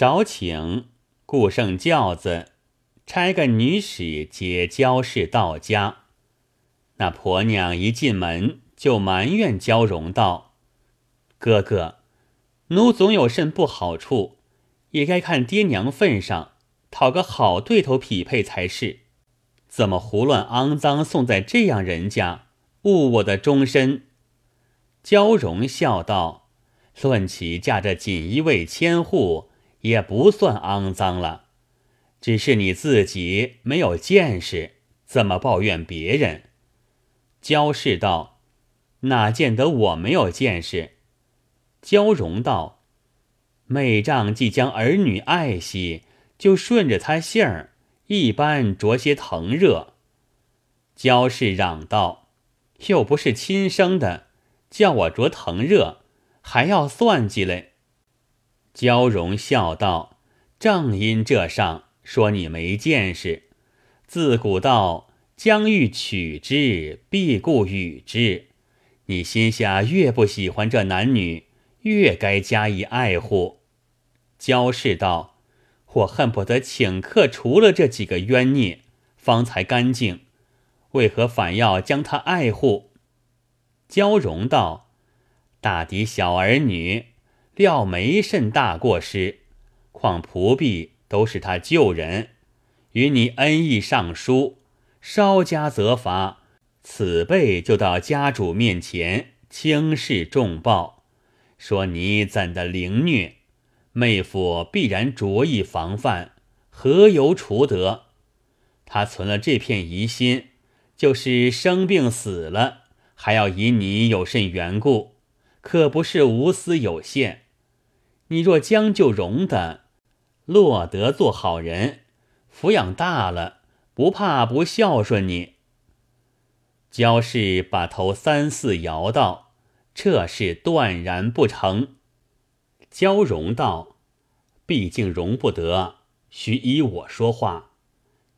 少请顾胜轿子，差个女使接焦氏到家。那婆娘一进门就埋怨焦荣道：“哥哥，奴总有甚不好处，也该看爹娘份上，讨个好对头匹配才是。怎么胡乱肮脏送在这样人家，误我的终身？”焦荣笑道：“论起嫁这锦衣卫千户。”也不算肮脏了，只是你自己没有见识，怎么抱怨别人？焦氏道：“哪见得我没有见识？”焦荣道：“妹丈既将儿女爱惜，就顺着他性儿，一般着些疼热。”焦氏嚷道：“又不是亲生的，叫我着疼热，还要算计嘞。”焦荣笑道：“正因这上说你没见识。自古道，将欲取之，必固与之。你心下越不喜欢这男女，越该加以爱护。”焦氏道：“我恨不得请客除了这几个冤孽，方才干净。为何反要将他爱护？”焦荣道：“大抵小儿女。”料没甚大过失，况仆婢都是他旧人，与你恩义尚疏，稍加责罚，此辈就到家主面前轻视重报，说你怎的凌虐，妹夫必然着意防范，何由除得？他存了这片疑心，就是生病死了，还要以你有甚缘故，可不是无私有限。你若将就容的，落得做好人，抚养大了，不怕不孝顺你。焦氏把头三四摇道：“这事断然不成。”焦荣道：“毕竟容不得，须依我说话。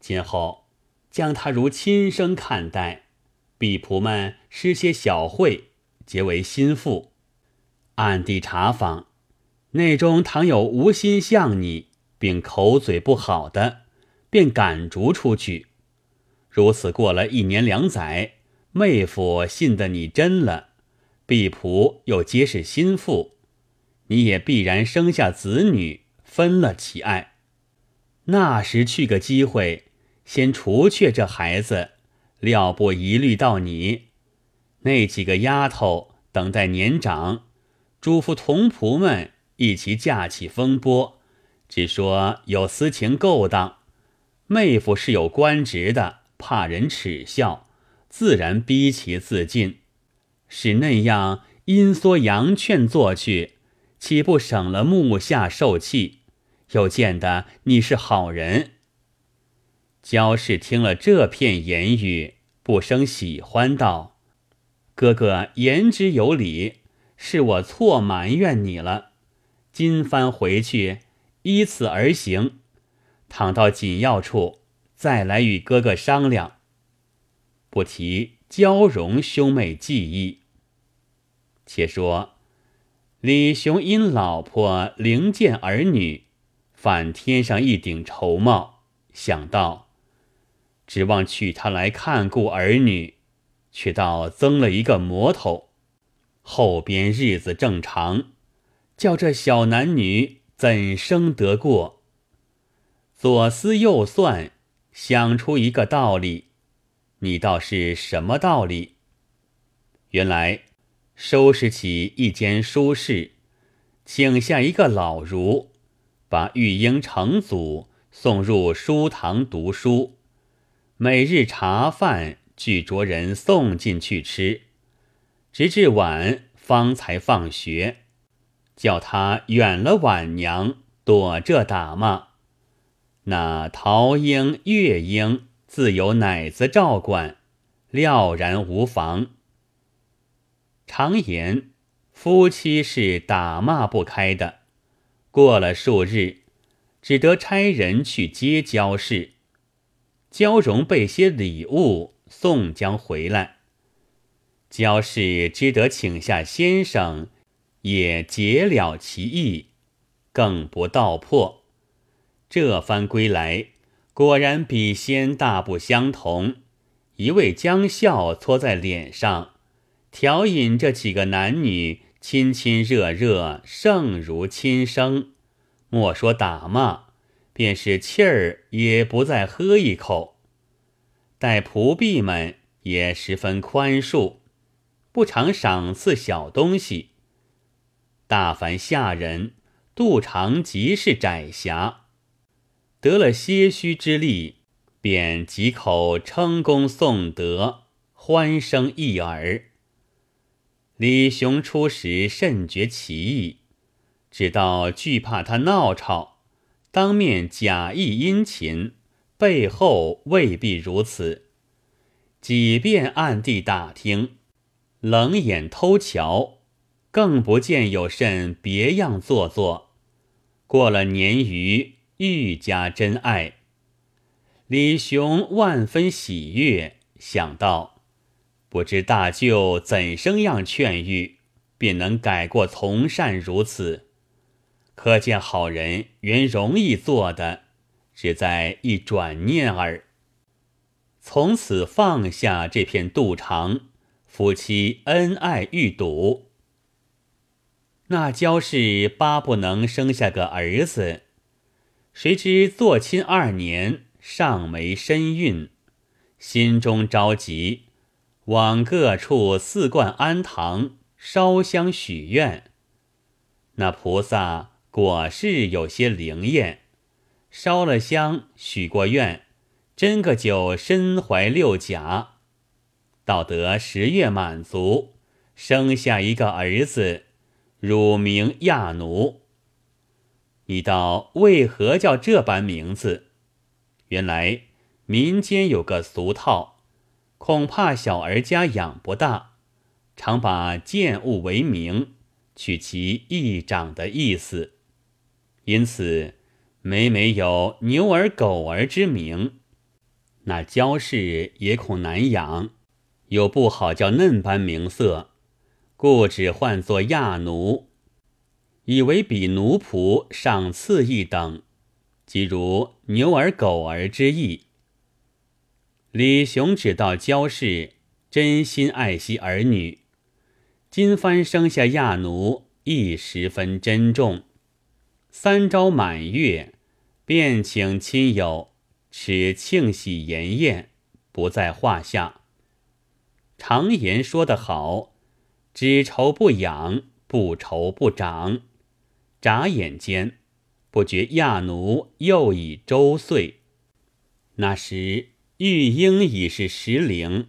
今后将他如亲生看待，婢仆们施些小惠，结为心腹，暗地查访。”内中倘有无心向你，并口嘴不好的，便赶逐出去。如此过了一年两载，妹夫信得你真了，婢仆又皆是心腹，你也必然生下子女，分了其爱。那时去个机会，先除却这孩子，料不疑虑到你。那几个丫头等待年长，嘱咐童仆们。一起架起风波，只说有私情勾当，妹夫是有官职的，怕人耻笑，自然逼其自尽。是那样阴缩阳劝做去，岂不省了目下受气？又见得你是好人。焦氏听了这片言语，不生喜欢，道：“哥哥言之有理，是我错埋怨你了。”今番回去，依此而行。倘到紧要处，再来与哥哥商量。不提焦荣兄妹记忆。且说李雄因老婆灵见儿女，反添上一顶愁帽，想到指望娶她来看顾儿女，却倒增了一个魔头。后边日子正常。叫这小男女怎生得过？左思右算，想出一个道理。你倒是什么道理？原来收拾起一间书室，请下一个老儒，把玉婴成祖送入书堂读书，每日茶饭俱着人送进去吃，直至晚方才放学。叫他远了晚娘，躲着打骂。那陶英、月英自有奶子照管，料然无妨。常言夫妻是打骂不开的。过了数日，只得差人去接焦氏。焦荣备些礼物送将回来。焦氏只得请下先生。也解了其意，更不道破。这番归来，果然比先大不相同。一味将笑搓在脸上，调引这几个男女亲亲热热，胜如亲生。莫说打骂，便是气儿也不再喝一口。待仆婢们也十分宽恕，不常赏赐小东西。大凡下人，肚肠极是窄狭，得了些许之力。便几口称功颂德，欢声一耳。李雄初时甚觉奇异，直到惧怕他闹吵，当面假意殷勤，背后未必如此。几遍暗地打听，冷眼偷瞧，更不见有甚别样做作。过了年余，愈加珍爱。李雄万分喜悦，想到不知大舅怎生样劝喻，便能改过从善如此。可见好人原容易做的，只在一转念耳。从此放下这片肚肠，夫妻恩爱欲笃。那焦氏巴不能生下个儿子，谁知做亲二年。尚没身孕，心中着急，往各处寺观庵堂烧香许愿。那菩萨果是有些灵验，烧了香许过愿，真个就身怀六甲，到得十月满足，生下一个儿子，乳名亚奴。你道为何叫这般名字？原来民间有个俗套，恐怕小儿家养不大，常把贱物为名，取其义长的意思，因此每每有牛儿狗儿之名。那焦氏也恐难养，又不好叫嫩般名色，故只唤作亚奴，以为比奴仆上次一等。即如牛儿狗儿之意。李雄只道焦氏真心爱惜儿女，今番生下亚奴，亦十分珍重。三朝满月，便请亲友吃庆喜筵宴，不在话下。常言说得好：只愁不养，不愁不长。眨眼间。不觉亚奴又已周岁，那时玉英已是时龄，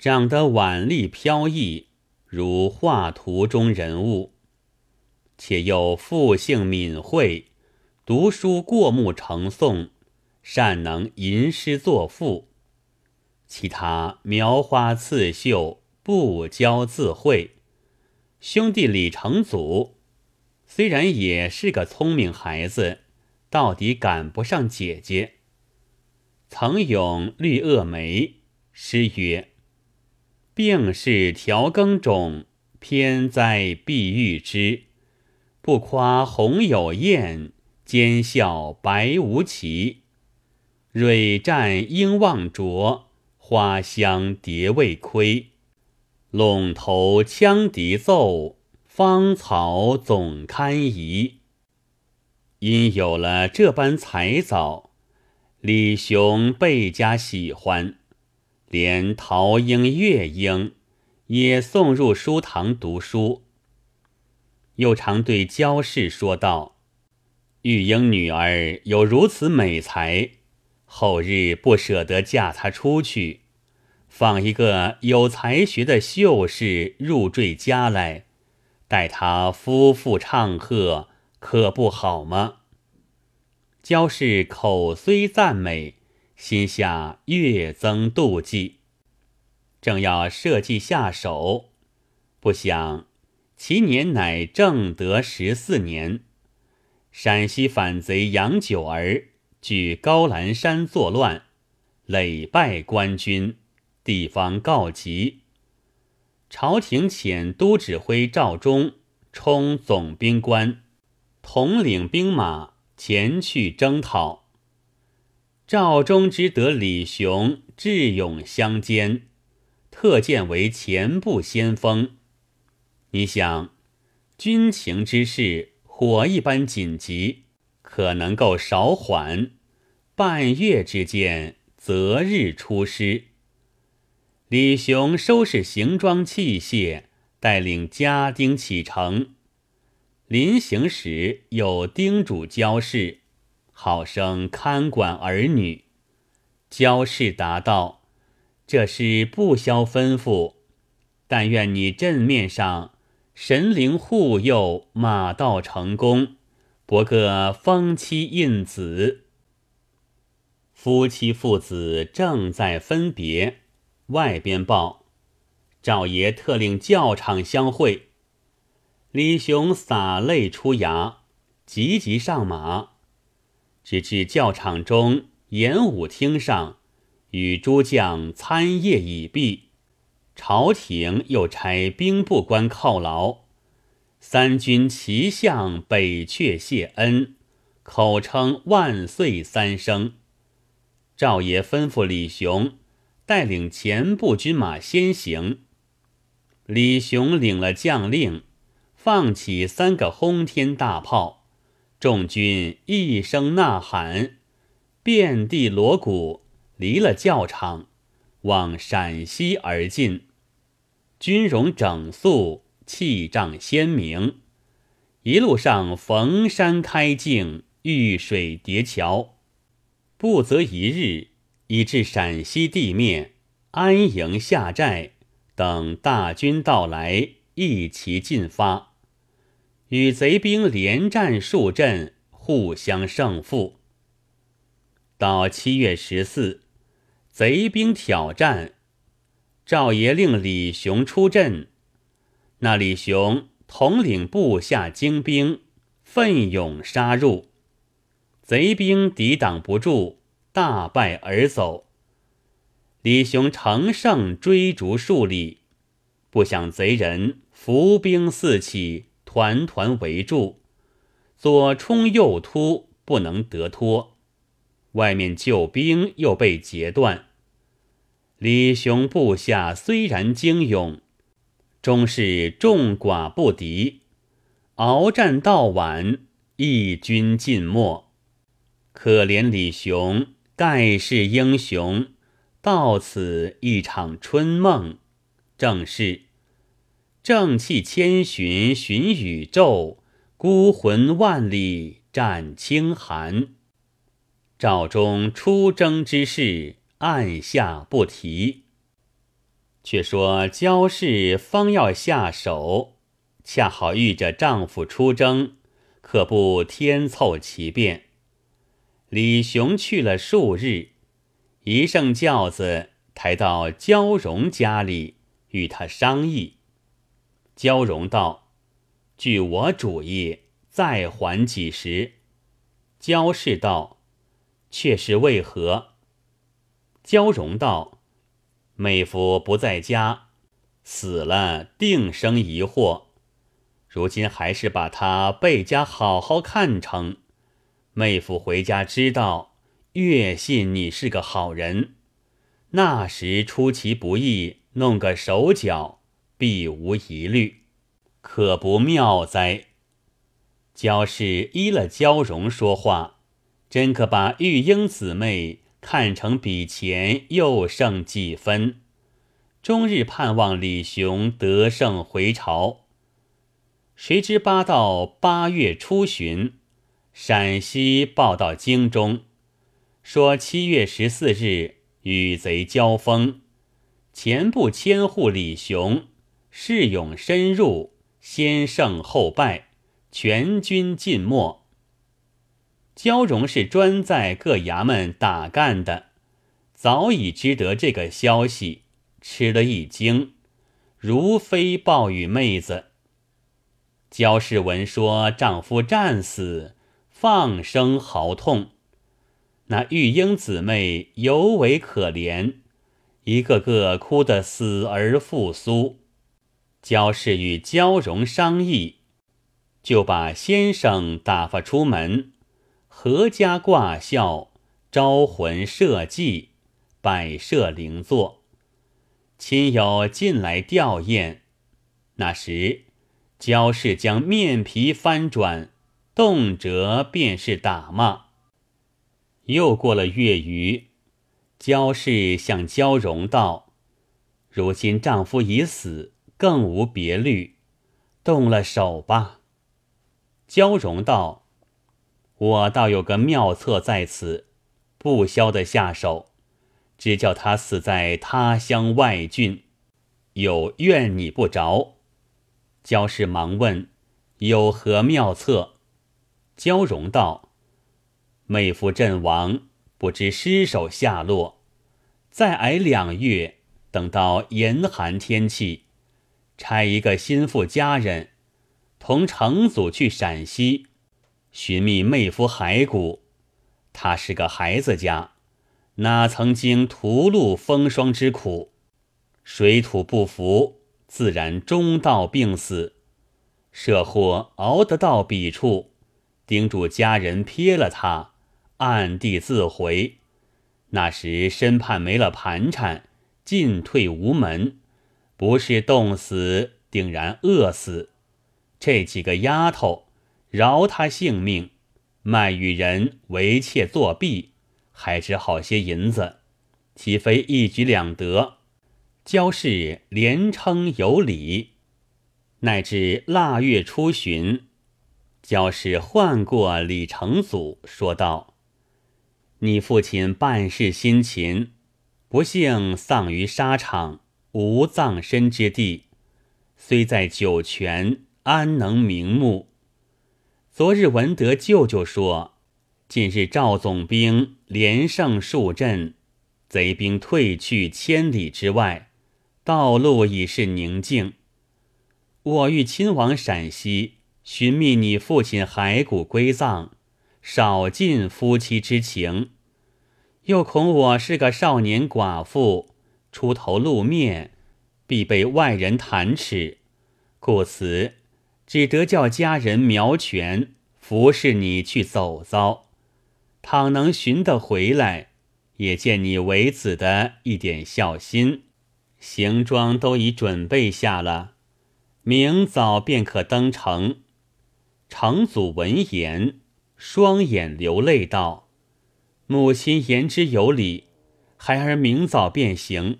长得婉丽飘逸，如画图中人物，且又复性敏慧，读书过目成诵，善能吟诗作赋，其他描花刺绣，不教自会。兄弟李成祖。虽然也是个聪明孩子，到底赶不上姐姐。曾咏绿萼梅，诗曰：“病是调羹种，偏栽碧玉枝。不夸红有艳，奸笑白无奇。蕊绽应望啄，花香蝶未亏。陇头羌笛奏。”芳草总堪宜，因有了这般才藻，李雄倍加喜欢，连陶英、月英也送入书堂读书。又常对焦氏说道：“玉英女儿有如此美才，后日不舍得嫁她出去，放一个有才学的秀士入赘家来。”待他夫妇唱和，可不好吗？焦氏口虽赞美，心下越增妒忌，正要设计下手，不想其年乃正德十四年，陕西反贼杨九儿据高兰山作乱，累败官军，地方告急。朝廷遣都指挥赵忠充总兵官，统领兵马前去征讨。赵忠之得李雄智勇相兼，特荐为前部先锋。你想，军情之事火一般紧急，可能够少缓，半月之间择日出师。李雄收拾行装器械，带领家丁启程。临行时又叮嘱焦氏，好生看管儿女。焦氏答道：“这是不消吩咐，但愿你阵面上。”神灵护佑，马到成功，博个封妻印子。夫妻父子正在分别，外边报，赵爷特令教场相会。李雄洒泪出衙，急急上马，直至教场中演武厅上，与诸将参谒已毕。朝廷又差兵部官犒劳，三军齐向北阙谢恩，口称万岁三声。赵爷吩咐李雄带领前部军马先行。李雄领了将令，放起三个轰天大炮，众军一声呐喊，遍地锣鼓，离了教场，往陕西而进。军容整肃，气仗鲜明。一路上逢山开径，遇水叠桥，不择一日，以至陕西地面安营下寨，等大军到来，一齐进发，与贼兵连战数阵，互相胜负。到七月十四，贼兵挑战。赵爷令李雄出阵，那李雄统领部下精兵，奋勇杀入，贼兵抵挡不住，大败而走。李雄乘胜追逐数里，不想贼人伏兵四起，团团围住，左冲右突，不能得脱，外面救兵又被截断。李雄部下虽然精勇，终是众寡不敌，鏖战到晚，一军尽没。可怜李雄盖世英雄，到此一场春梦。正是正气千寻寻宇宙，孤魂万里战清寒。赵忠出征之事。按下不提。却说焦氏方要下手，恰好遇着丈夫出征，可不天凑其便。李雄去了数日，一乘轿子抬到焦荣家里，与他商议。焦荣道：“据我主意，再缓几时。”焦氏道：“却是为何？”焦荣道：“妹夫不在家，死了定生疑惑。如今还是把他倍加好好看成。妹夫回家知道，越信你是个好人。那时出其不意，弄个手脚，必无疑虑，可不妙哉？”焦氏依了焦荣说话，真可把玉英姊妹。看成比前又胜几分，终日盼望李雄得胜回朝。谁知八到八月初旬，陕西报到京中，说七月十四日与贼交锋，前部千户李雄恃勇深入，先胜后败，全军尽没。焦荣是专在各衙门打干的，早已知得这个消息，吃了一惊，如飞报与妹子。焦氏闻说丈夫战死，放声嚎痛。那玉英姊妹尤为可怜，一个个哭得死而复苏。焦氏与焦荣商议，就把先生打发出门，阖家挂孝，招魂设祭，摆设灵座。亲友进来吊唁，那时焦氏将面皮翻转，动辄便是打骂。又过了月余，焦氏向焦荣道：“如今丈夫已死，更无别虑，动了手吧。”焦荣道：“我倒有个妙策在此，不消得下手，只叫他死在他乡外郡，有怨你不着。”焦氏忙问：“有何妙策？”焦荣道。妹夫阵亡，不知尸首下落。再挨两月，等到严寒天气，差一个心腹家人，同成祖去陕西，寻觅妹夫骸骨。他是个孩子家，哪曾经屠戮风霜之苦，水土不服，自然中道病死。社或熬得到彼处，叮嘱家人撇了他。暗地自回，那时身畔没了盘缠，进退无门，不是冻死，定然饿死。这几个丫头饶他性命，卖与人为妾作婢，还值好些银子，岂非一举两得？焦氏连称有理。乃至腊月初旬，焦氏唤过李成祖，说道。你父亲办事辛勤，不幸丧于沙场，无葬身之地。虽在九泉，安能瞑目？昨日闻得舅舅说，近日赵总兵连胜数阵，贼兵退去千里之外，道路已是宁静。我欲亲往陕西，寻觅你父亲骸骨归葬。少尽夫妻之情，又恐我是个少年寡妇，出头露面，必被外人弹齿，故此只得叫家人苗全服侍你去走遭。倘能寻得回来，也见你为子的一点孝心。行装都已准备下了，明早便可登城。长祖闻言。双眼流泪道：“母亲言之有理，孩儿明早便行。